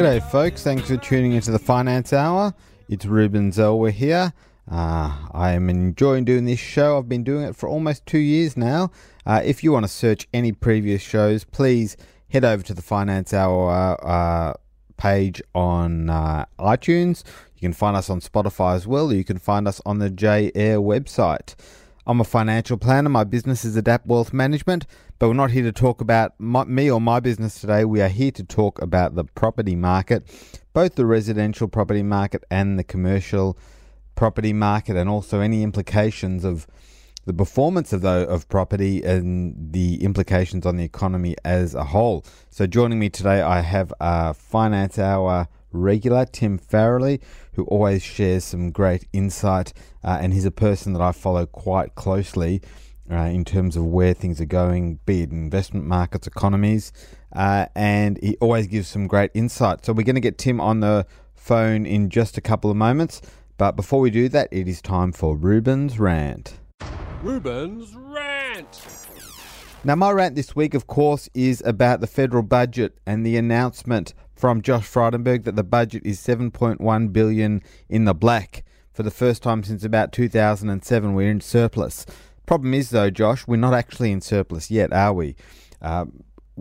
G'day, folks. Thanks for tuning into the Finance Hour. It's Reuben Zelwer here. Uh, I am enjoying doing this show. I've been doing it for almost two years now. Uh, if you want to search any previous shows, please head over to the Finance Hour uh, page on uh, iTunes. You can find us on Spotify as well. You can find us on the J Air website. I'm a financial planner. My business is Adapt Wealth Management, but we're not here to talk about my, me or my business today. We are here to talk about the property market, both the residential property market and the commercial property market, and also any implications of the performance of the, of property and the implications on the economy as a whole. So, joining me today, I have a Finance Hour regular, Tim Farrelly, who always shares some great insight, uh, and he's a person that I follow quite closely. Uh, in terms of where things are going, be it investment markets, economies, uh, and he always gives some great insight. So, we're going to get Tim on the phone in just a couple of moments. But before we do that, it is time for Reuben's Rant. Reuben's Rant. Now, my rant this week, of course, is about the federal budget and the announcement from Josh Frydenberg that the budget is 7.1 billion in the black for the first time since about 2007. We're in surplus. Problem is, though, Josh, we're not actually in surplus yet, are we? Uh,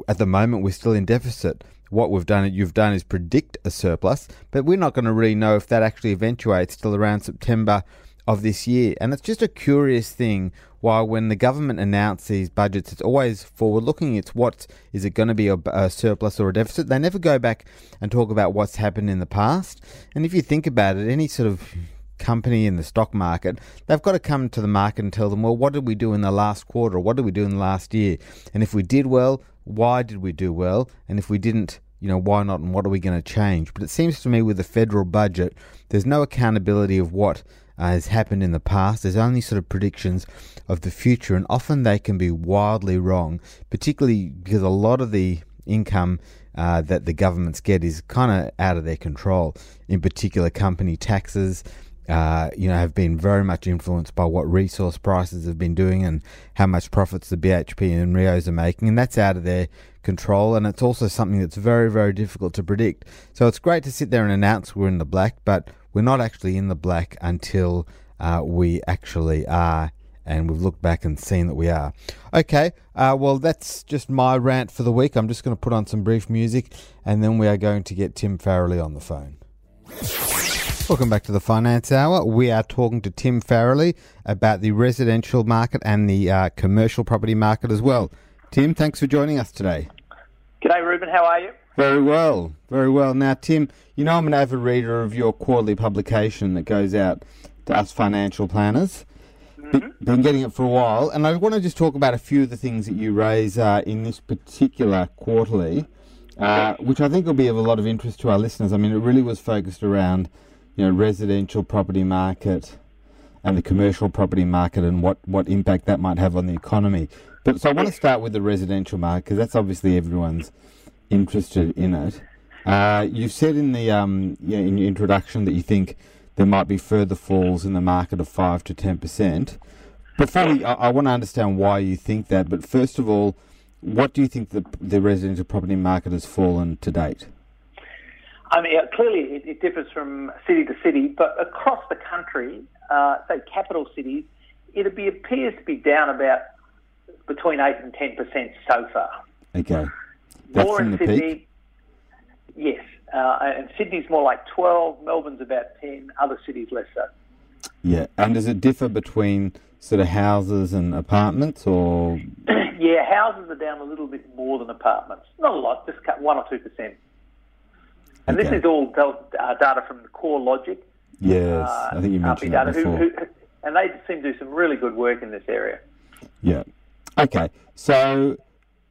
at the moment, we're still in deficit. What we've done, you've done, is predict a surplus, but we're not going to really know if that actually eventuates till around September of this year. And it's just a curious thing why when the government announce these budgets, it's always forward looking. It's what is it going to be a, a, surplus or a deficit? They never go back and talk about what's happened in the past. And if you think about it, any sort of company in the stock market, they've got to come to the market and tell them, well, what did we do in the last quarter? Or what did we do in the last year? And if we did well, why did we do well? And if we didn't, you know, why not and what are we going to change? But it seems to me with the federal budget, there's no accountability of what uh, has happened in the past. There's only sort of predictions of the future, and often they can be wildly wrong, particularly because a lot of the income uh, that the governments get is kind of out of their control. In particular, company taxes. Uh, you know, have been very much influenced by what resource prices have been doing and how much profits the BHP and Rios are making, and that's out of their control. And it's also something that's very, very difficult to predict. So it's great to sit there and announce we're in the black, but we're not actually in the black until uh, we actually are, and we've looked back and seen that we are. Okay, uh, well, that's just my rant for the week. I'm just going to put on some brief music, and then we are going to get Tim Farrelly on the phone. Welcome back to the Finance Hour. We are talking to Tim Farrelly about the residential market and the uh, commercial property market as well. Tim, thanks for joining us today. G'day, Reuben. How are you? Very well, very well. Now, Tim, you know I'm an avid reader of your quarterly publication that goes out to us financial planners. Mm-hmm. Been getting it for a while, and I want to just talk about a few of the things that you raise uh, in this particular quarterly, uh, which I think will be of a lot of interest to our listeners. I mean, it really was focused around, you know, residential property market and the commercial property market and what, what impact that might have on the economy. But so I want to start with the residential market because that's obviously everyone's interested in it. Uh, you've said in the um, yeah, in your introduction that you think there might be further falls in the market of five to ten percent. Before we, I, I want to understand why you think that. But first of all, what do you think the the residential property market has fallen to date? I mean, clearly it, it differs from city to city, but across the country, uh, say capital cities, it be, appears to be down about between eight and ten percent so far. Okay. That's more in Sydney, peak? yes, uh, and Sydney's more like twelve. Melbourne's about ten. Other cities less so. Yeah. And does it differ between sort of houses and apartments, or yeah, houses are down a little bit more than apartments. Not a lot, just cut one or two percent. And this is all uh, data from the CoreLogic. yes? uh, I think you mentioned that data, who- before. who- and they seem to do some really good work in this area. Yeah. Okay. So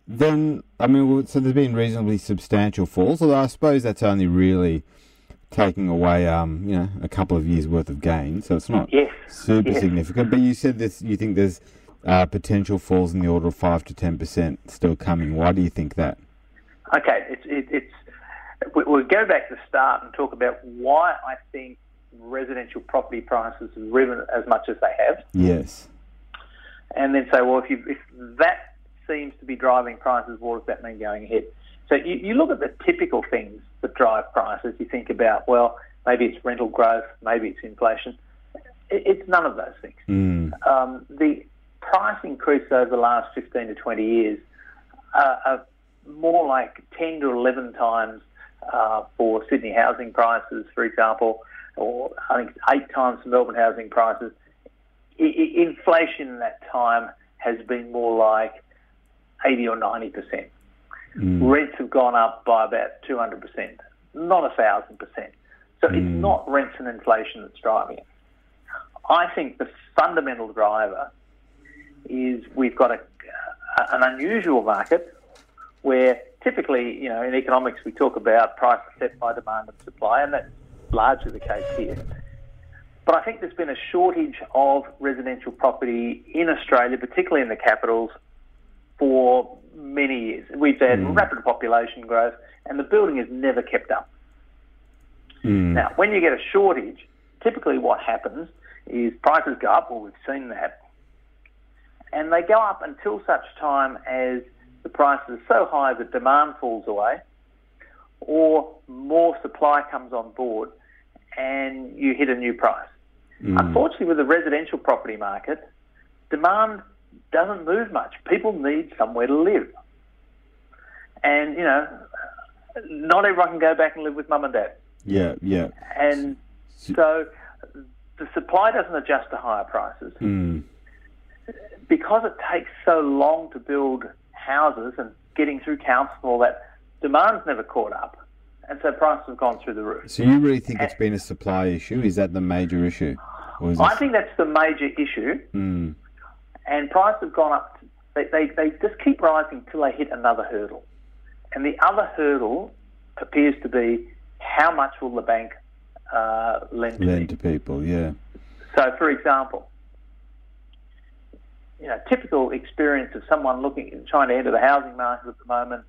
then, I mean, so there's been reasonably substantial falls, although I suppose that's only really taking away, um, you know, a couple of years worth of gain. So it's not Yes. super yes. significant. But you said this. You think there's uh, potential falls in the order of five to ten percent still coming. Why do you think that? Okay, it's it, it's we- would go back to the start and talk about why I think residential property prices have risen as much as they have, Yes. and then say, well, if you if that seems to be driving prices, what does that mean going ahead? So you, you look at the typical things that drive prices. You think about, well, maybe it's rental growth, maybe it's inflation. It, it's none of those things. Mm. Um, the price increase over the last 15 to 20 years uh, are more like 10 to 11 times uh, for Sydney housing prices, for example, or I think eight times for Melbourne housing prices. I, I, inflation in that time has been more like 80 or 90 percent. Mm. Rents have gone up by about 200 percent, not a thousand percent. So it's mm. not rents and inflation that's driving it. I think the fundamental driver is we've got a, an unusual market where typically, you know, in economics we talk about price set by demand and supply, and that's largely the case here. But I think there's been a shortage of residential property in Australia, particularly in the capitals, for many years. We've had hmm. rapid population growth, and the building has never kept up. Hmm. Now, when you get a shortage, typically what happens is prices go up, well, we've seen that, and they go up until such time as the prices are so high that demand falls away, or more supply comes on board, and you hit a new price. Hmm. Unfortunately, with the residential property market, demand doesn't move much. People need somewhere to live. And, you know, not everyone can go back and live with mum and dad. Yeah, yeah. And so the supply doesn't adjust to higher prices. Mm. Because it takes so long to build houses and getting through council and all that, demand's never caught up. And so prices have gone through the roof. So you really think it's been a supply issue? Is that the major issue? Or is I think that's the major issue. Mm. And prices have gone up. They, they, they just keep rising till they hit another hurdle. And the other hurdle appears to be how much will the bank uh, lend to lend to people? Yeah. So, for example, you know, typical experience of someone looking, trying to enter the housing market at the moment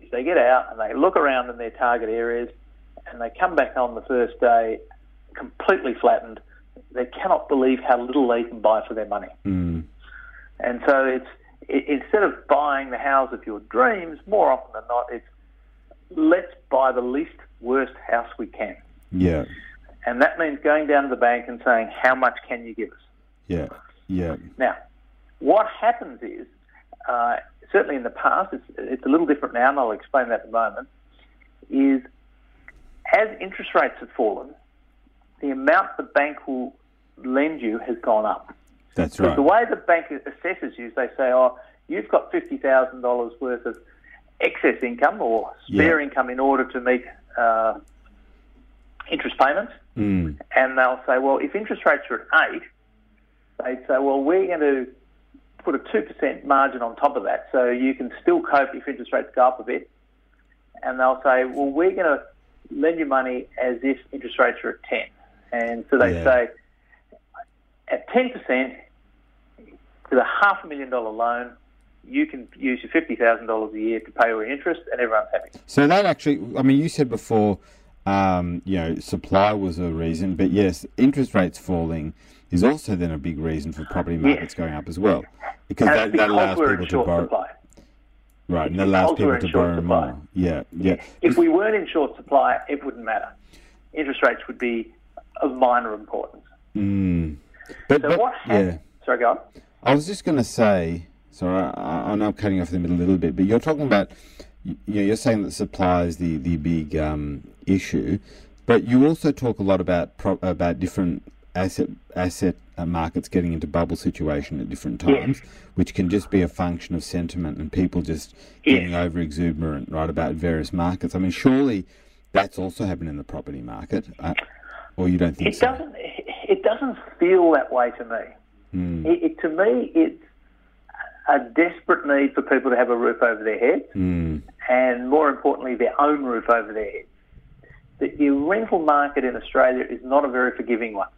is they get out and they look around in their target areas and they come back on the first day completely flattened. They cannot believe how little they can buy for their money. Mm. And so it's i instead of buying the house of your dreams, more often than not, it's let's buy the least worst house we can. Yeah. And that means going down to the bank and saying, how much can you give us? Yeah. Yeah. Now, what happens is, uh, certainly in the past, it's, it's a little different now, and I'll explain that in a moment, is as interest rates have fallen, the amount the bank will lend you has gone up. That's right. the way the bank assesses you is they say, oh, you've got $50,000 worth of excess income or spare Yeah. income in order to meet uh, interest payments. Mm. And they'll say, well, if interest rates are at 8 they'd say, well, we're going to put a 2% margin on top of that so you can still cope if interest rates go up a bit. And they'll say, well, we're going to lend you money as if interest rates are at 10 And so they Yeah. say, at 10%, with a half a million dollar loan, you can use your $50,000 a year to pay all your interest and everyone's happy. So that actually, I mean, you said before, um, you know, supply was a reason, but yes, interest rates falling is also then a big reason for property markets going up as well, because that, it's that allows people to borrow, supply. right, and that allows people to borrow supply. more. Yeah, yeah. If we weren't in short supply, it wouldn't matter. Interest rates would be of minor importance. Mm. But, So but what yeah. Sorry, go on. I was just going to say, sorry, I, I know I'm cutting off the middle a little bit, but you're talking about, you know, you're saying that supply is the the big um, issue, but you also talk a lot about pro, about different asset asset uh, markets getting into bubble situation at different times, which can just be a function of sentiment and people just getting over exuberant, right, about various markets. I mean, surely that's also happened in the property market, uh, or you don't think It so? doesn't. It doesn't feel that way to me. Mm, It, it, to me, it's a desperate need for people to have a roof over their heads, mm, and more importantly, their own roof over their heads. The, the rental market in Australia is not a very forgiving one.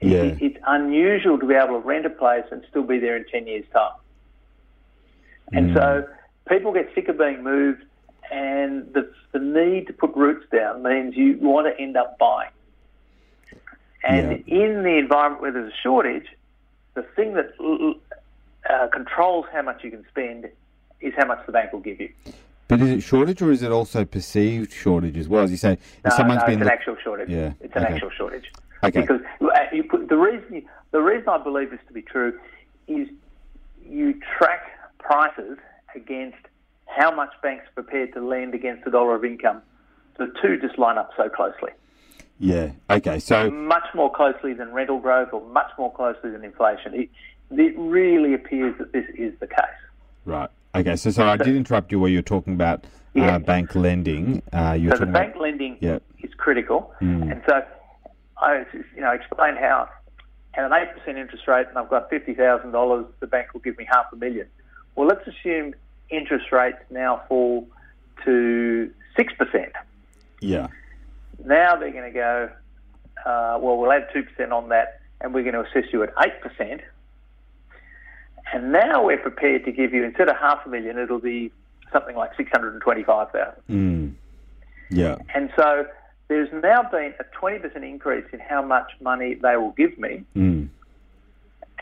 Yeah. it- it's unusual to be able to rent a place and still be there in 10 years' time. And Mm. so people get sick of being moved and the, the need to put roots down means you want to end up buying. And in the environment where there's a shortage, the thing that uh, controls how much you can spend is how much the bank will give you. But is it shortage or is it also perceived shortage as well? As you say, if No, someone's no, been it's an look- actual shortage. Yeah, It's an okay. actual shortage. Okay. Because uh, you put, the reason you, the reason I believe this to be true is you track prices against how much banks are prepared to lend against the dollar of income. The two just line up so closely, yeah. Okay, so much more closely than rental growth or much more closely than inflation. It, it really appears that this is the case. right. Okay, so sorry, I did interrupt you where you were talking about Yeah. uh, bank lending. Uh, you So the bank about lending Yeah. is critical, Mm. and so I, you know, explain how at an eight percent interest rate, and I've got fifty thousand dollars, the bank will give me half a million. Well, let's assume interest rates now fall to six percent. yeah, Now they're going to go, uh, well, we'll add two percent on that, and we're going to assess you at eight percent. And now we're prepared to give you instead of half a million, it'll be something like six hundred and twenty-five thousand. mm. yeah, And so there's now been a 20% increase in how much money they will give me. mm.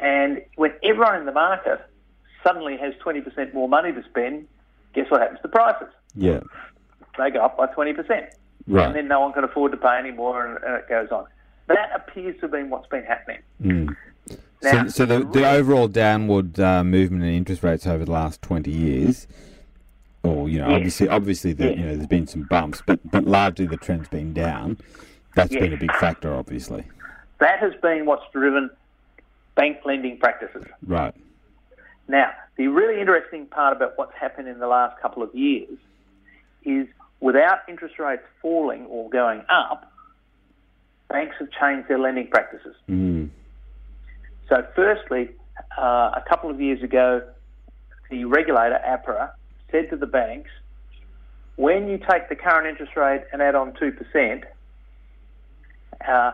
And when everyone in the market suddenly has 20% more money to spend, guess what happens to prices? yeah, They go up by 20%. Right. And then no one can afford to pay anymore, and, and it goes on. That appears to have been what's been happening. Mm. Now, so, so the, the overall downward uh, movement in interest rates over the last twenty years, or you know, Yes. obviously, obviously, the, Yes. you know, there's been some bumps, but but largely the trend's been down. That's Yes. been a big factor, obviously. that has been what's driven bank lending practices. Right. Now, the really interesting part about what's happened in the last couple of years is without interest rates falling or going up, banks have changed their lending practices. Mm. So, firstly, uh, a couple of years ago, the regulator, APRA, said to the banks, when you take the current interest rate and add on 2%, uh,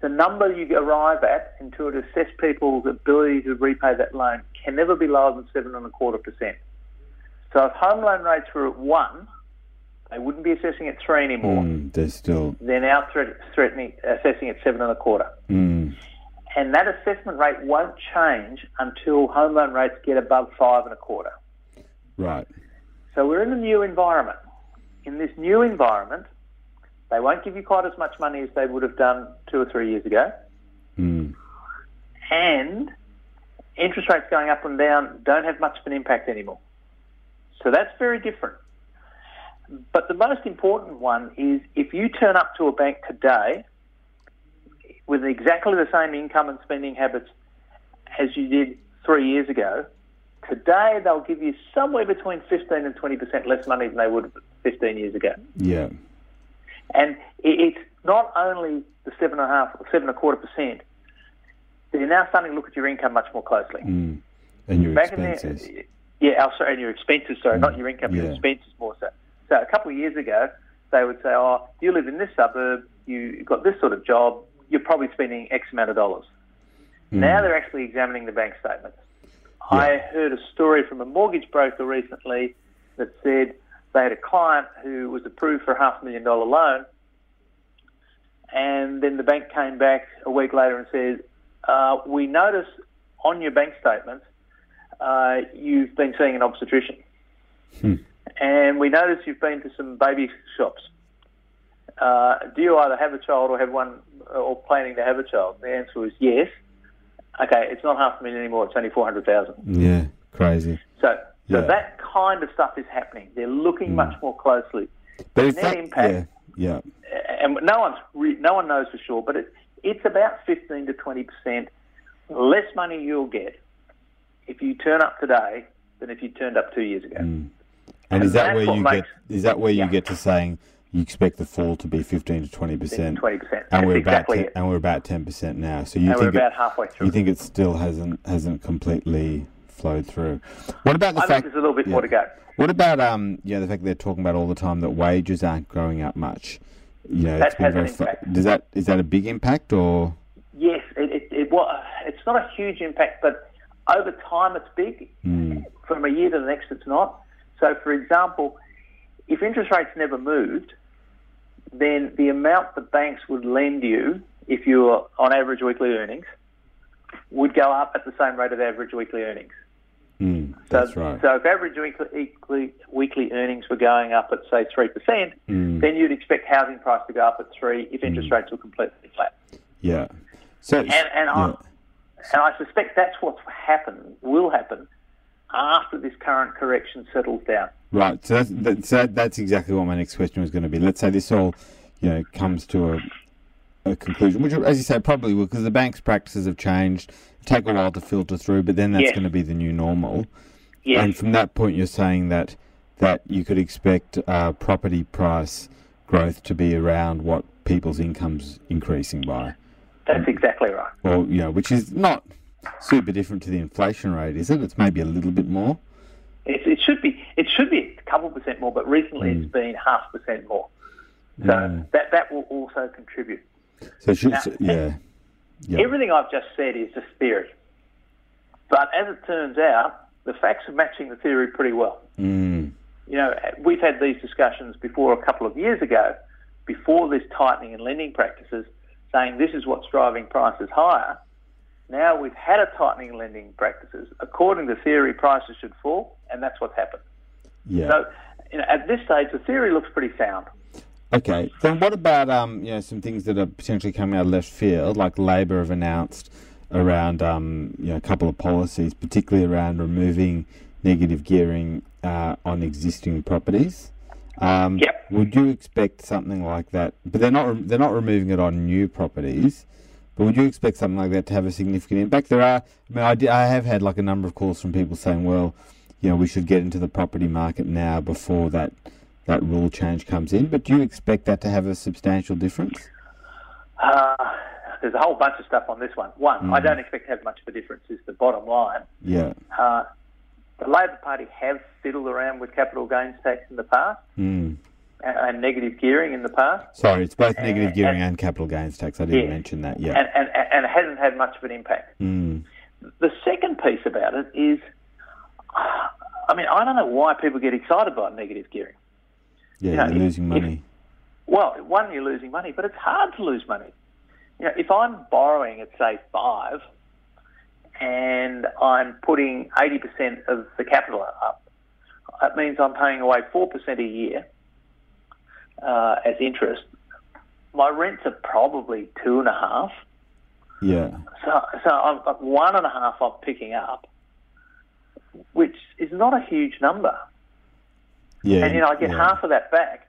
the number you arrive at and to assess people's ability to repay that loan can never be lower than seven and a quarter percent. So if home loan rates were at one, they wouldn't be assessing at three anymore. Mm. There's still. They're now threat- threatening assessing at seven and a quarter. Mm. And that assessment rate won't change until home loan rates get above five and a quarter. Right. So we're in a new environment. In this new environment, they won't give you quite as much money as they would have done two or three years ago. Mm. And interest rates going up and down don't have much of an impact anymore. So that's very different. But the most important one is if you turn up to a bank today with exactly the same income and spending habits as you did three years ago, today they'll give you somewhere between 15 and 20% less money than they would 15 years ago. Yeah. And it's not only the seven and a half, seven and a quarter percent. They're now starting to look at your income much more closely. Mm. And your Back in expenses. yeah, oh, sorry, and your expenses. Sorry, not your income, your Yeah. expenses more so. So a couple of years ago, they would say, "Oh, you live in this suburb, You've got this sort of job, you're probably spending X amount of dollars." Mm. Now they're actually examining the bank statements. I heard a story from a mortgage broker recently that said they had a client who was approved for a half million dollar loan, and then the bank came back a week later and said, uh, "We notice on your bank statements uh, you've been seeing an obstetrician, Hmm. And we notice you've been to some baby shops. Uh, do you either have a child or have one, or planning to have a child?" The answer is yes. Okay, it's not half a million anymore; it's only four hundred thousand. Yeah. Crazy. So, so Yeah. That kind of stuff is happening. They're looking much more closely, But Net that, impact. Yeah. and no one's re- no one knows for sure, but it, it's about fifteen to twenty percent less money you'll get if you turn up today than if you turned up two years ago. Mm. And is that where you makes- get? Is that where you Yeah. get to saying you expect the fall to be fifteen to twenty percent? Twenty percent, And we're exactly about it. te- and we're about ten percent now. So you And think it- halfway through. you think it still hasn't hasn't completely flowed through? What about the I fact? think there's a little bit yeah. more to go. What about um? You know, the fact they're talking about all the time that wages aren't growing up much. You know, That has very. an impact. Does that is that a big impact or? Yes, it, it, it wa It's not a huge impact, but over time it's big. Mm, From a year to the next, it's not. So, for example, if interest rates never moved, then the amount the banks would lend you, if you were on average weekly earnings, would go up at the same rate of average weekly earnings. Mm, So, that's right. so if average weekly, weekly, earnings were going up at say three percent, Mm. then you'd expect housing price to go up at three if interest rates were completely flat. yeah. So And and I and I suspect that's what's happened, will happen after this current correction settles down. Right. So that's, that's, that, that's exactly what my next question was going to be. Let's say this all, you know, comes to a, a conclusion, which, as you say, probably will, because the bank's practices have changed. Take a while to filter through, but then that's Yes. going to be the new normal. Yes. And from that point, you're saying that that you could expect uh, property price growth to be around what people's incomes increasing by, That's exactly right. Well, you know, which is not super different to the inflation rate, is it? It's maybe a little bit more. It, it should be it should be a couple percent more, but recently it's been half percent more. So that that will also contribute. So, should, Now- so- yeah, yeah, Everything I've just said is just theory, but as it turns out, the facts are matching the theory pretty well. mm, You know, we've had these discussions before a couple of years ago, before this tightening in lending practices, saying this is what's driving prices higher. Now we've had a tightening in lending practices. According to theory, prices should fall, and that's what's happened. yeah. So, you know, at this stage, the theory looks pretty sound. Okay, then what about um, you know some things that are potentially coming out of left field, like Labor have announced around um, you know a couple of policies, particularly around removing negative gearing uh, on existing properties. Um, Yep. Would you expect something like that? But they're not they're not removing it on new properties. But would you expect something like that to have a significant impact? There are, I mean, I, di- I have had like a number of calls from people saying, well, you know, we should get into the property market now before that that rule change comes in. But do you expect that to have a substantial difference? Uh, there's a whole bunch of stuff on this one. One, I don't expect to have much of a difference, is the bottom line. Yeah. Uh, the Labor Party have fiddled around with capital gains tax in the past Mm. And, negative gearing in the past, Sorry, it's both negative gearing and- and capital gains tax. I didn't Yeah. mention that. yet. and, and, and it hasn't had much of an impact. Mm. The second piece about it is, I mean, I don't know why people get excited by negative gearing. Yeah, know, you're if- losing if- money. Well, one, you're losing money, but it's hard to lose money. You know, if I'm borrowing at say five, and I'm putting 80% of the capital up, that means I'm paying away 4% a year uh, as interest. My rents are probably two and a half. Yeah. So, so I'm one and a half I'm picking up, which is not a huge number. Yeah. And, you know, I get yeah. half of that back.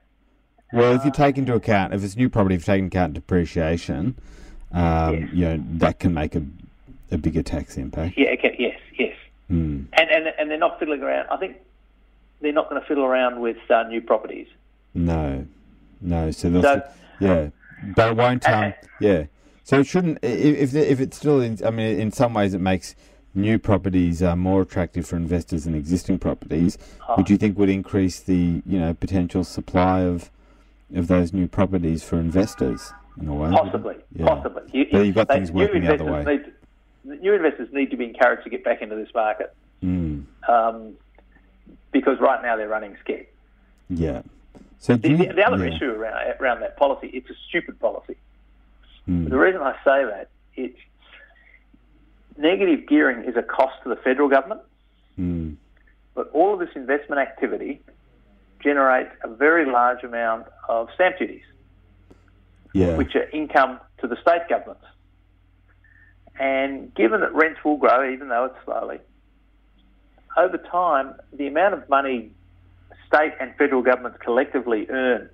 Well, if you take into account, if it's new property, if you take into account depreciation, um, Yes. you know, that can make a, a bigger tax impact. Yeah, okay, yes, yes. Mm. And, and, and they're not fiddling around. I think they're not going to fiddle around with uh, new properties. No, no. So they'll, So- yeah, but it won't. Um, yeah. So it shouldn't. If if it's still, in, I mean, in some ways, it makes new properties uh, more attractive for investors than existing properties. Oh. Would you think would increase the you know potential supply of of those new properties for investors in a way? Possibly, Yeah. possibly. You, But you've got they- things working the other way. Need, new investors need to be encouraged to get back into this market Mm, um, because right now they're running scared. yeah. So The, you, the other yeah. issue around, around that policy, it's a stupid policy. Mm, The reason I say that, it's negative gearing is a cost to the federal government, mm, but all of this investment activity generates a very large amount of stamp duties, yeah. which are income to the state governments. And given that rents will grow, even though it's slowly, over time, the amount of money state and federal governments collectively earn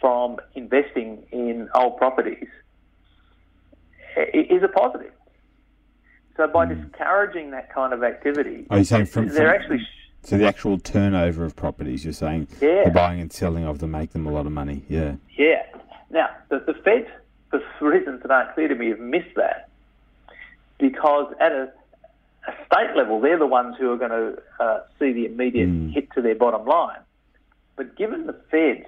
from investing in old properties is a positive. So by hmm. discouraging that kind of activity, Are you saying from, they're from- actually so the actual turnover of properties? You're saying Yeah. the buying and selling of them make them a lot of money. Yeah. Yeah. Now, the, the Fed, for reasons that aren't clear to me, have missed that because at a, a state level, they're the ones who are going to uh, see the immediate Mm. hit to their bottom line. But given the Feds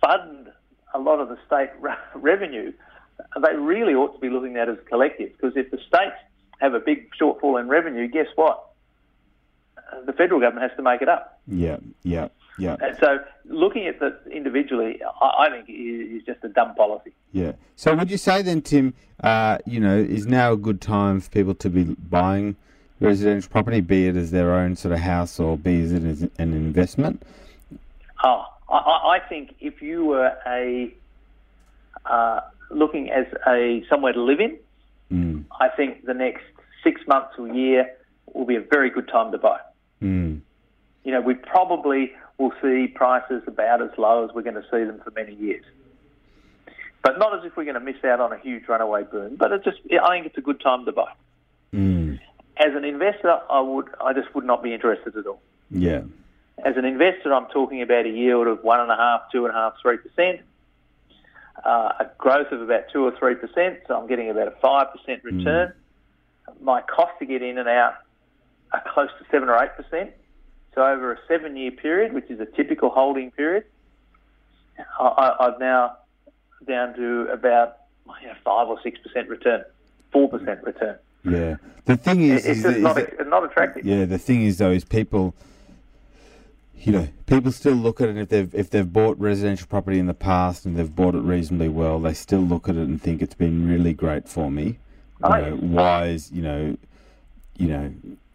fund a lot of the state re- revenue, they really ought to be looking at it as a collective because if the states have a big shortfall in revenue, guess what? Uh, The federal government has to make it up. Yeah. Yeah. Yeah. And so looking at this individually, I, I think is, is just a dumb policy. Yeah. So would you say then, Tim, uh, you know, is now a good time for people to be buying residential property, be it as their own sort of house or be it as an investment? Oh, I, I I think if you were a uh, looking as a somewhere to live in, Mm. I think the next six months or year will be a very good time to buy. Mm. You know, we probably will see prices about as low as we're going to see them for many years. But not as if we're going to miss out on a huge runaway boom. But it just, I think it's a good time to buy. Mm. As an investor, I would, I just would not be interested at all. Yeah. As an investor, I'm talking about a yield of one and a half, two and a half, three percent, uh, a growth of about two or three percent. So I'm getting about a five percent return. My cost to get in and out are close to seven or eight percent. So over a seven-year period, which is a typical holding period, I, I, I've now down to about you know, five or six percent return, four percent return. Yeah. The thing is, It's is, just is not, that- not attractive. Yeah, the thing is though is people, you know, people still look at it if they've if they've bought residential property in the past and they've bought it reasonably well, they still look at it and think it's been really great for me. You Oh, know, why is you know, you know,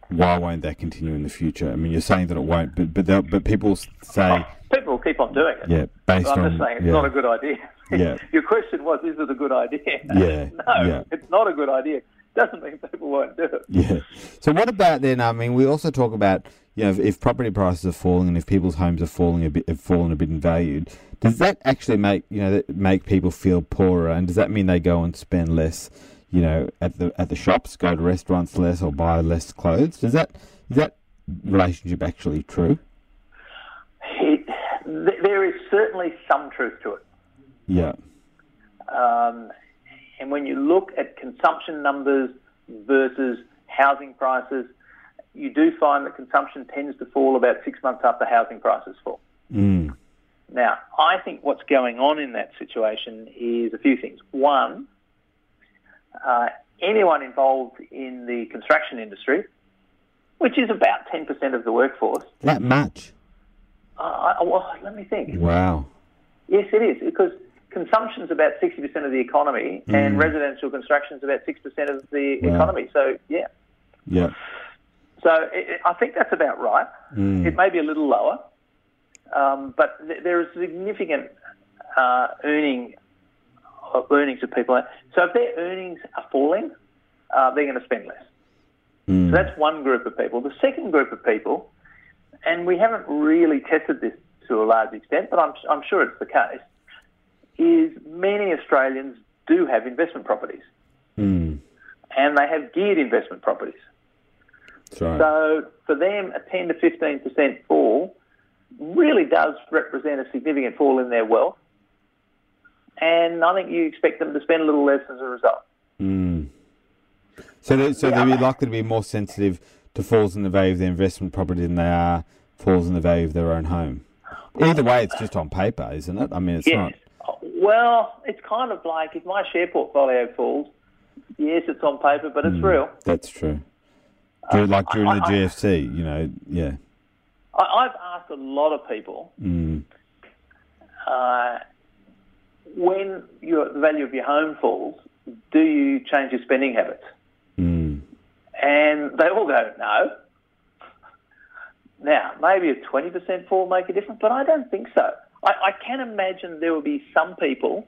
why won't that continue in the future? I mean, you're saying that it won't, but but but people say, oh, People will keep on doing it. yeah, based I'm on just saying it's yeah, not a good idea. Yeah. Your question was, is it a good idea? Yeah, no, yeah. it's not a good idea. Doesn't mean people won't do it. Yeah. So what about then? I mean, we also talk about you know if, if property prices are falling and if people's homes are falling a bit, have fallen a bit in value. Does that actually make you know make people feel poorer? And does that mean they go and spend less, you know, at the at the shops, go to restaurants less, or buy less clothes? Does that is that relationship actually true? it. th- There is certainly some truth to it. Yeah. Um, and when you look at consumption numbers versus housing prices, you do find that consumption tends to fall about six months after housing prices fall. Mm. Now, I think what's going on in that situation is a few things. One, uh, anyone involved in the construction industry, which is about 10% of the workforce, That much? uh, well, let me think. Wow. Yes, it is, because consumption's about 60% of the economy and residential construction's about 6% of the Wow. economy. So, yeah. Yeah. So it, I think that's about right. Mm. It may be a little lower, um, but th- there is significant uh, earning earnings of people. So if their earnings are falling, uh, they're going to spend less. Mm. So that's one group of people. The second group of people, and we haven't really tested this to a large extent, but I'm, I'm sure it's the case, is many Australians do have investment properties, Mm. and they have geared investment properties. Right. So for them, a 10 to 15% fall really does represent a significant fall in their wealth. And I think you expect them to spend a little less as a result. Mm. So, they, so they'd be likely to be more sensitive to falls in the value of their investment property than they are falls in the value of their own home. Either way, it's just on paper, isn't it? I mean, it's yes. not. Well, it's kind of like if my share portfolio falls, yes, it's on paper, but it's real. That's true. Dur- like during the I- I- GFC, you know, yeah. I, I've asked a lot of people Mm. uh, when your, the value of your home falls, do you change your spending habits? Mm. And they all go, no. Now, maybe a 20% fall make a difference, but I don't think so. I, I can imagine there will be some people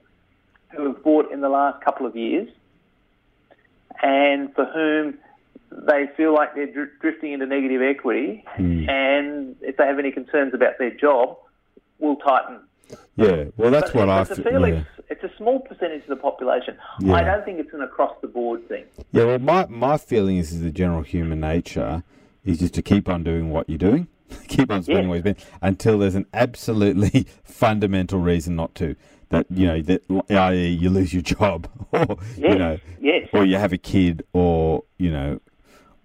who have bought in the last couple of years and for whom they feel like they're dr- drifting into negative equity and if they have any concerns about their job, will tighten. Yeah, um, well, that's But what I feel. Yeah. it's a small percentage of the population. Yeah. I don't think it's an across the board thing. yeah, well, my, my feeling is, is the general human nature is just to keep on doing what you're doing, keep on spending Yes. what you've been, until there's an absolutely fundamental reason not to. That, you know, that i.e. you lose your job, or, you know, yes. or you have a kid, or, you know,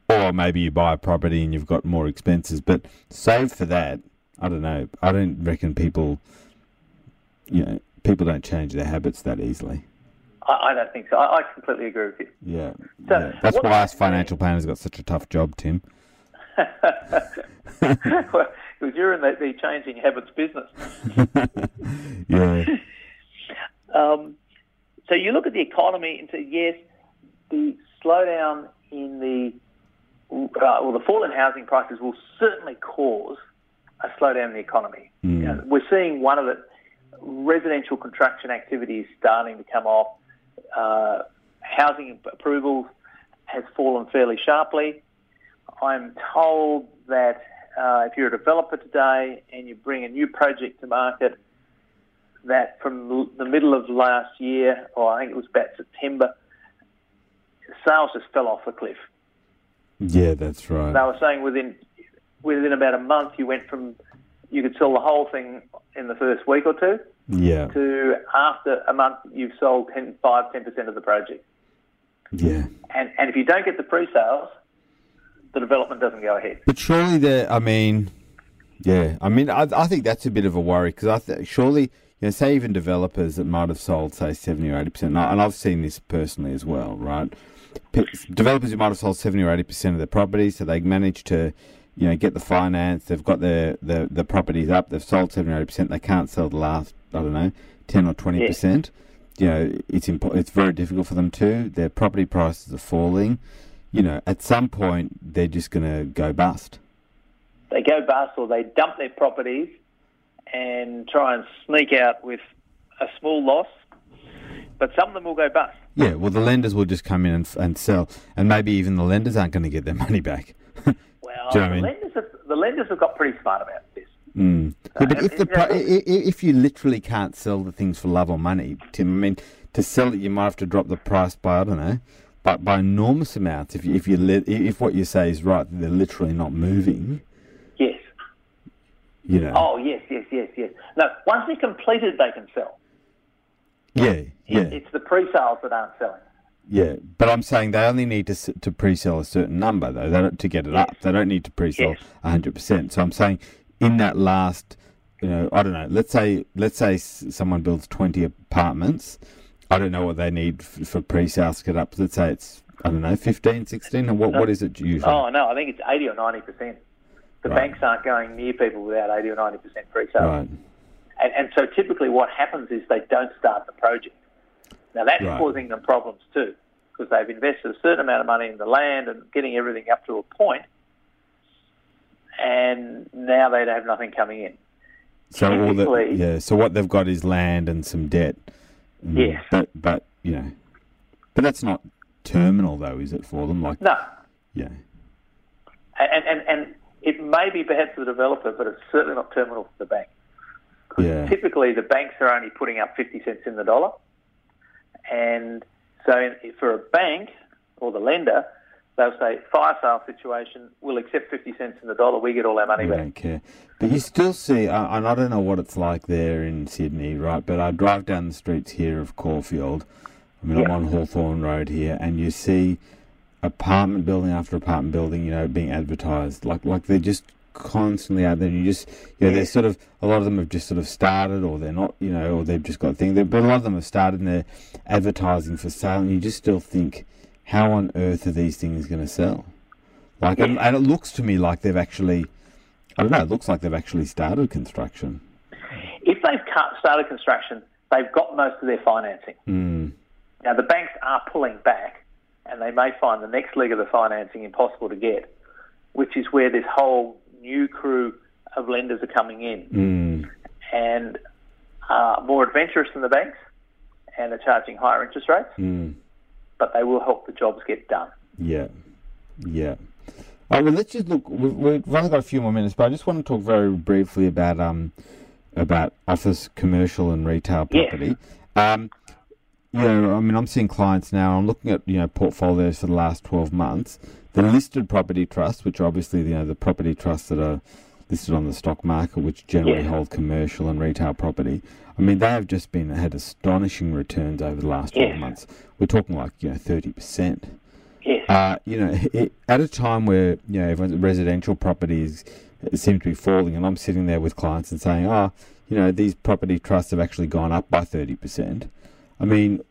or maybe you buy a property and you've got more expenses. But save for that, I don't know. I don't reckon people, you know, people don't change their habits that easily. I, I don't think so. I, I completely agree with you. Yeah, So, yeah. that's why us financial planners got such a tough job, Tim. well, because you're in the, the changing habits business. Yeah. Um, so you look at the economy and say, yes, the slowdown in the uh, well, the fall in housing prices will certainly cause a slowdown in the economy. You know, we're seeing one of the residential construction activities starting to come off. Uh, housing approvals has fallen fairly sharply. I'm told that uh, if you're a developer today and you bring a new project to market, that from the middle of last year, or I think it was about September, sales just fell off a cliff. Yeah, that's right. They were saying within within about a month, you went from you could sell the whole thing in the first week or two Yeah. to after a month, you've sold 10, 5 10% of the project. Yeah. And, and if you don't get the pre-sales, the development doesn't go ahead. But surely there, I mean, yeah, I mean, I, I think that's a bit of a worry because I th- surely, you know, say even developers that might have sold, say, 70 or 80%, and I've seen this personally as well, right? Developers who might have sold 70 or 80% of their properties, so they managed to, you know, get the finance, they've got their, the, the properties up, they've sold 70 or 80%, they can't sell the last, I don't know, 10 or 20%. You know, it's impo- it's very difficult for them to. Their property prices are falling. You know, at some point, they're just going to go bust. They go bust or they dump their properties and try and sneak out with a small loss. But some of them will go bust. Yeah, well, the lenders will just come in and, and sell, and maybe even the lenders aren't going to get their money back. Well, you know what I the, mean? lenders have, the lenders have got pretty smart about this. Mm. Yeah, but Uh, if the yeah, if you literally can't sell the things for love or money, Tim, I mean, to sell it, you might have to drop the price by I don't know, but by enormous amounts. If you, if you if what you say is right, they're literally not moving. Yes. You know. Oh, yes, yes, yes, yes. No, once they're completed, they can sell. yeah, It- yeah, It's the pre-sales that aren't selling. yeah. But I'm saying they only need to to pre-sell a certain number though. They don't, to get it up. They don't need to pre-sell Yes. hundred percent. So I'm saying in that last, you know, I don't know. Let's say let's say someone builds 20 apartments. I don't know what they need f- for pre-sales to get up. Let's say it's I don't know 15, 16, or what? What is it uh, usually? Oh, no, I think it's 80 or 90%. The Right. banks aren't going near people without 80 or 90% pre-sale. right. And, and so typically what happens is they don't start the project. Now that's Right. causing them problems too, because they've invested a certain amount of money in the land and getting everything up to a point, and now they have nothing coming in. So all the yeah. So what they've got is land and some debt. Mm, Yes. But but you know, but that's not terminal though, is it for them? Like No, yeah. and, and, and it may be perhaps the developer, but it's certainly not terminal for the bank. Yeah. typically the banks are only putting up 50 cents in the dollar. And so for a bank or the lender, they'll say, fire sale situation, we'll accept 50 cents in the dollar, we get all our money We back. don't care. But you still see, and I don't know what it's like there in Sydney, right? But I drive down the streets here of Caulfield. I mean, I'm Yeah. on Hawthorn Road here, and you see apartment building after apartment building, you know, being advertised. Like, like they're just constantly out there. And you just, you know, Yeah. they're sort of, a lot of them have just sort of started, or they're not, you know, or they've just got things. But a lot of them have started and they're advertising for sale, and you just still think, how on earth are these things going to sell? Like, and, and it looks to me like they've actually, I don't know, it looks like they've actually started construction. If they've cut, started construction, they've got most of their financing. Mm. Now, the banks are pulling back, and they may find the next leg of the financing impossible to get, which is where this whole new crew of lenders are coming in Mm. and are more adventurous than the banks and are charging higher interest rates, Mm. But they will help the jobs get done. Yeah, yeah. Oh, well, let's just look. We've, we've only got a few more minutes, but I just want to talk very briefly about um about office, commercial, and retail property. Um, you know, I mean, I'm seeing clients now. I'm looking at you know portfolios for the last 12 months. The listed property trusts, which are obviously you know the property trusts that are listed on the stock market, which generally Yeah. hold commercial and retail property. I mean, they have just been had astonishing returns over the last 12 months. We're talking like you know 30 percent. Yes. Uh, you know, it, at a time where you know everyone's residential properties seem to be falling, and I'm sitting there with clients and saying, "Oh, you know, these property trusts have actually gone up by thirty percent." I mean,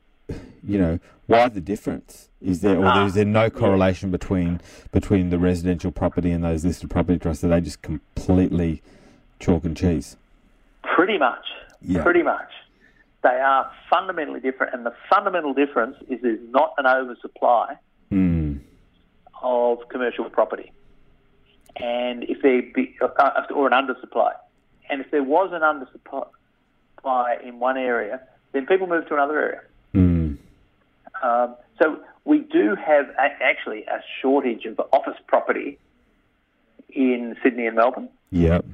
you know, why the difference? Is there or Ah, is there no correlation between between the residential property and those listed property trusts? Are they just completely chalk and cheese. Pretty much. Yeah. Pretty much. They are fundamentally different, and the fundamental difference is there's not an oversupply Mm. of commercial property, and if there be uh, or an undersupply, and if there was an undersupply in one area, then people move to another area. Um, so we do have a- actually a shortage of office property in Sydney and Melbourne. Yep.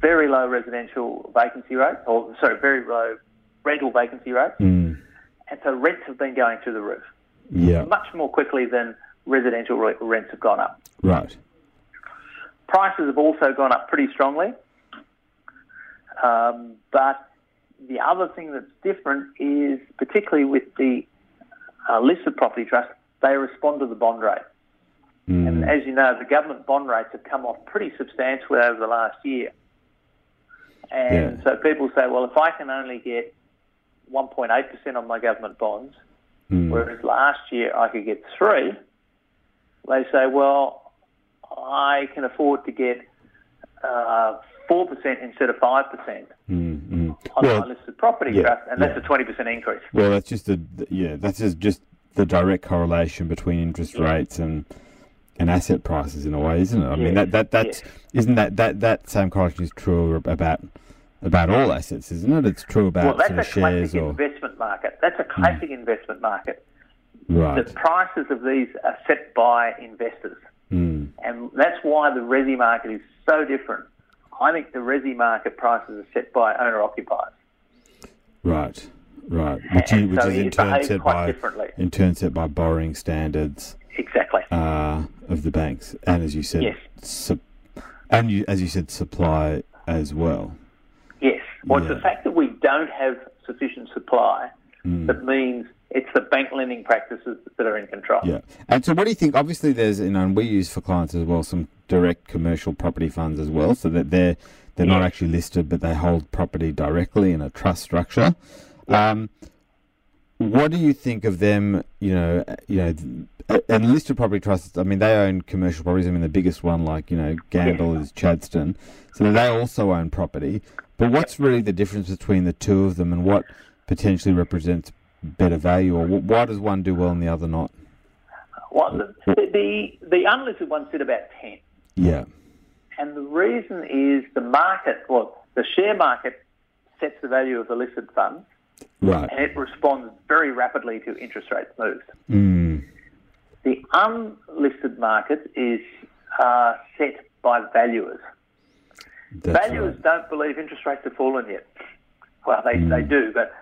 Very low residential vacancy rates, or sorry, very low rental vacancy rates, Mm. and so rents have been going through the roof Yeah. much more quickly than residential rents have gone up. Right. Prices have also gone up pretty strongly, um, but the other thing that's different is particularly with the uh, listed property trust, they respond to the bond rate. And Mm. as you know, the government bond rates have come off pretty substantially over the last year. And Yeah. so people say, well, if I can only get 1.8% on my government bonds, Mm. whereas last year I could get three, they say, well, I can afford to get uh, 4% instead of 5% Mm. Mm. on Well, my listed property yeah, trust, and that's yeah. a 20% increase. Well, that's just the yeah. That's just, just the direct correlation between interest rates and and asset prices in a way, isn't it? I mean, that that that's isn't that that that same correlation is true about about all assets, isn't it? It's true about Well, that's sort a shares classic or investment market. That's a classic investment market. right. The prices of these are set by investors. Mm. And that's why the resi market is so different. I think the resi market prices are set by owner occupiers. Right. Right. Which, is, which so is in turn set by in turn set by borrowing standards Exactly. uh, of the banks, and as you said, Yes. sup- and you, as you said, supply as well. Yes. Well, it's the fact that we don't have sufficient supply Mm. that means it's the bank lending practices that are in control. Yeah. And so, what do you think? Obviously, there's you know, and we use for clients as well some direct commercial property funds as well, so that they're they're not actually listed, but they hold property directly in a trust structure. Um, what do you think of them? You know, uh, you know, and listed property trusts. I mean, they own commercial properties. I mean, the biggest one, like you know, Gandel is Chadstone, so they also own property. But what's really the difference between the two of them, and what potentially represents better value, or why does one do well and the other not? Well, the, the, the unlisted ones sit about 10. Yeah. And the reason is the market, well, the share market sets the value of the listed funds Right. and it responds very rapidly to interest rate moves. Mm. The unlisted market is uh, set by valuers. That's valuers right. don't believe interest rates have fallen yet. Well, they, they do, but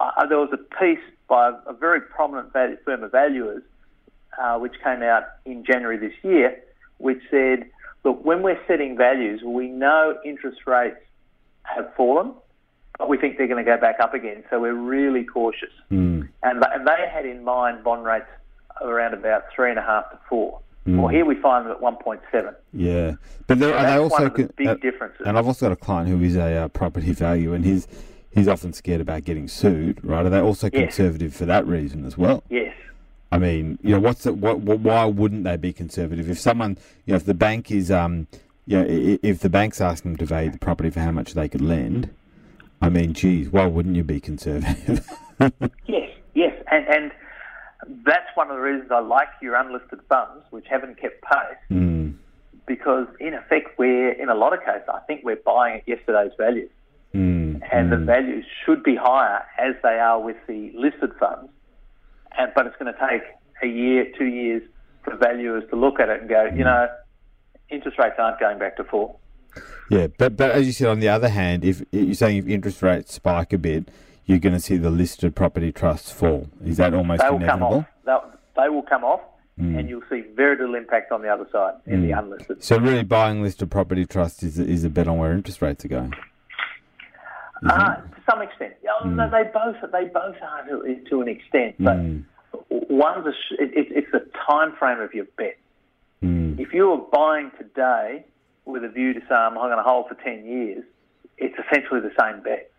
uh, there was a piece by a very prominent value, firm of valuers uh, which came out in January this year, which said, look, when we're setting values, we know interest rates have fallen, but we think they're going to go back up again, so we're really cautious. Mm. And, and they had in mind bond rates of around about three and a half to four. Well, here we find them at 1.7. Yeah, but there, and that's they also one of the big uh, differences. And I've also got a client who is a uh, property value, and he's he's often scared about getting sued. Right? Are they also Yes. conservative for that reason as well? Yes. I mean, you know, what's the, what, what? Why wouldn't they be conservative? If someone, you know, if the bank is, um, you know, if the bank's asking them to value the property for how much they could lend, I mean, geez, why wouldn't you be conservative? Yes, yes, and and that's one of the reasons I like your unlisted funds, which haven't kept pace, mm, because in effect, we're in a lot of cases, I think we're buying at yesterday's value, mm, and the mm. values should be higher as they are with the listed funds, and but it's going to take a year, two years for valuers to look at it and go, you know, interest rates aren't going back to four. Yeah, but but as you said, on the other hand, if you're saying if interest rates spike a bit, you're going to see the listed property trusts fall. Is that almost They will come inevitable? off. They'll, they will come off, and you'll see very little impact on the other side in the unlisted. So really, buying listed property trusts is is a bet on where interest rates are going. Uh, to some extent, yeah, no, they both they both are to, to an extent, but Hmm. one's a, it, it, it's the time frame of your bet. Mm. If you are buying today with a view to say I'm going to hold for ten years, it's essentially the same bet.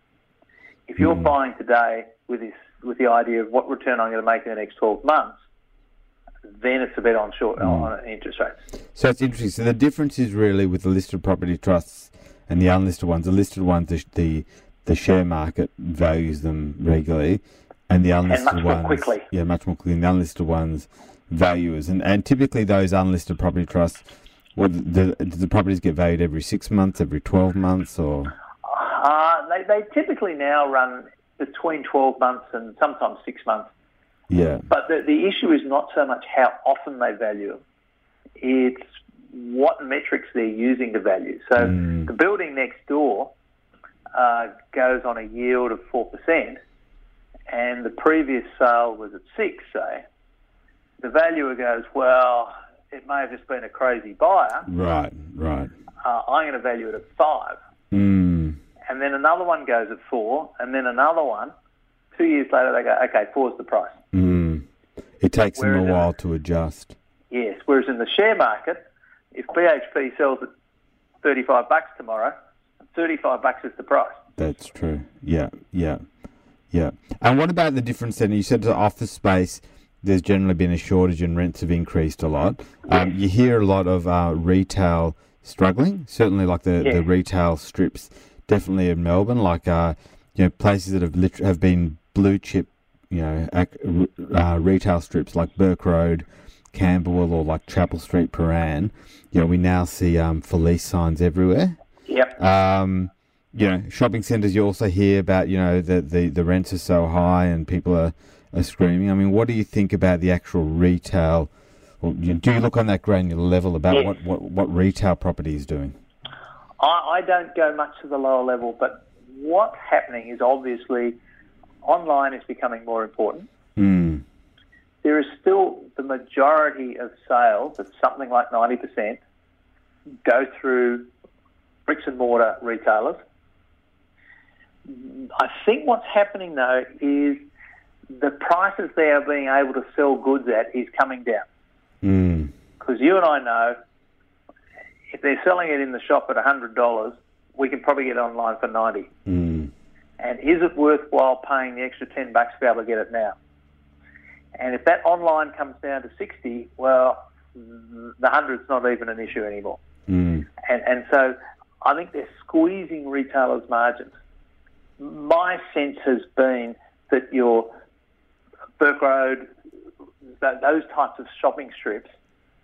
If you're buying today with this with the idea of what return I'm going to make in the next twelve months, then it's a bet on short Hmm. on interest rates. So it's interesting. So the difference is really with the listed property trusts and the unlisted ones. The listed ones, the the, the share market values them regularly, and the unlisted much more ones, quickly. yeah, much more quickly. And the unlisted ones, valuers, and and typically those unlisted property trusts. What the, do the properties get valued every six months, every twelve months, or Uh, they, they typically now run between 12 months and sometimes six months. yeah, But the, the issue is not so much how often they value, it's what metrics they're using to value. So Mm. the building next door uh, goes on a yield of 4%, and the previous sale was at 6 say, the valuer goes, well, it may have just been a crazy buyer. right, right. Uh, I'm going to value it at 5 Mm, and then another one goes at four, and then another one. Two years later, they go, okay, four's the price. mm. It takes them Whereas a in- while to adjust. Yes. Whereas in the share market, if BHP sells at 35 bucks tomorrow, 35 bucks is the price. That's true. Yeah, yeah, yeah. And what about the difference then? You said the office space, there's generally been a shortage and rents have increased a lot. Um, you hear a lot of uh, retail struggling, certainly like the, Yeah. the retail strips, definitely in Melbourne, like uh, you know places that have lit- have been blue chip, you know, ac- uh, retail strips like Burke Road, Camberwell, or like Chapel Street, Prahran. You know, we now see um, for lease signs everywhere. Yep. Um, you know, shopping centres. You also hear about you know the, the, the rents are so high and people are, are screaming. I mean, what do you think about the actual retail? You, do you look on that granular level about Yes. what, what, what retail property is doing? I, I don't go much to the lower level, but what's happening is obviously online is becoming more important. Mm, There is still the majority of sales, it's something like 90%, go through bricks and mortar retailers. I think what's happening though is the prices they are being able to sell goods at is coming down. mm, Because you and I know if they're selling it in the shop at $100, we can probably get it online for 90 mm, and is it worthwhile paying the extra 10 bucks to be able to get it now? And if that online comes down to 60, well, the 100's not even an issue anymore. mm, And, and so I think they're squeezing retailers' margins. My sense has been that your Burke Road, th- those types of shopping strips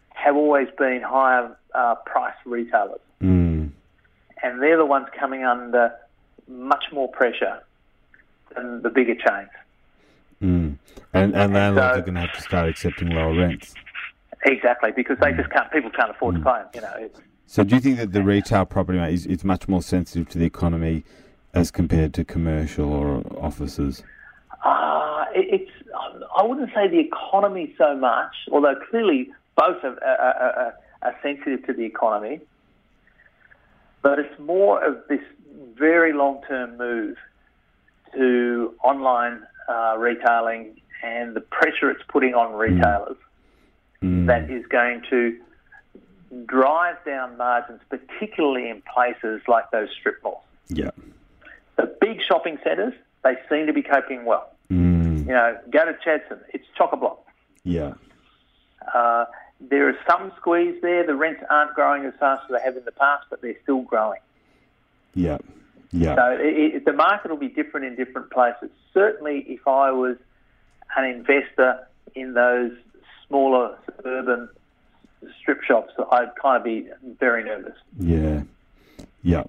have always been higher uh, price retailers. mm, And they're the ones coming under much more pressure than the bigger chains. mm. And, and landlords so- are going to have to start accepting lower rents. Exactly, because they just can't. People can't afford to pay them. You know, it's, So do you think that the retail property market is, is much more sensitive to the economy as compared to commercial or offices? uh, it, it's. I wouldn't say the economy so much, although clearly both are, are, are, are sensitive to the economy. But it's more of this very long-term move to online uh, retailing and the pressure it's putting on retailers. Mm, that is going to drive down margins, particularly in places like those strip malls. yeah. The big shopping centres, they seem to be coping well. Mm, You know, go to Chadstone, it's chock a block. yeah. Uh, there is some squeeze there. The rents aren't growing as fast as they have in the past, but they're still growing. Yeah. Yeah. So it, it, the market will be different in different places. Certainly, if I was an investor in those smaller suburban strip shops, I'd kind of be very nervous. Yeah. Yeah.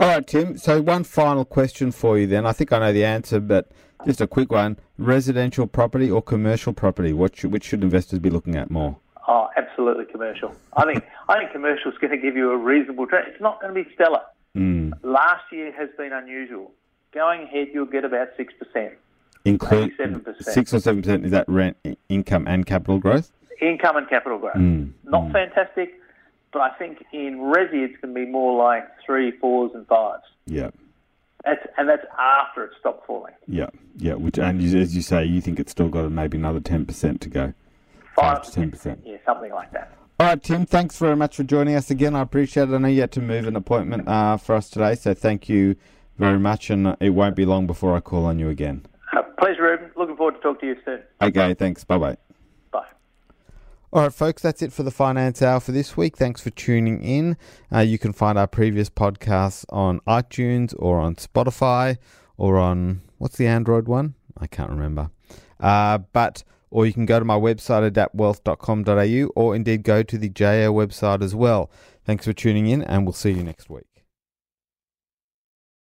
All right, Tim. So one final question for you then. I think I know the answer, but just a quick one. Residential property or commercial property? What should, which should investors be looking at more? Oh, absolutely commercial. I think I think commercial is going to give you a reasonable trade. It's not going to be stellar. Mm. Last year has been unusual. Going ahead, you'll get about six percent Include 7%. six or seven percent. Is that rent, income, and capital growth? Income and capital growth. Mm. Not fantastic, but I think in resi it's going to be more like three, fours, and fives. Yeah. That's and that's after it stopped falling. Yeah. Yeah. Which, and you- as you say, you think it's still got maybe another ten percent to go. Five to ten percent. Yeah, something like that. All right, Tim. Thanks very much for joining us again. I appreciate it. I know you had to move an appointment uh, for us today, so thank you very much. And it won't be long before I call on you again. Uh, pleasure, Reuben. Looking forward to talk to you soon. Okay. Thanks. Bye bye. Bye. All right, folks, that's it for the Finance Hour for this week. Thanks for tuning in. Uh, you can find our previous podcasts on iTunes or on Spotify or on what's the Android one? I can't remember. Uh, but or you can go to my website adaptwealth.com.au or indeed go to the JO website as well. Thanks for tuning in, and we'll see you next week.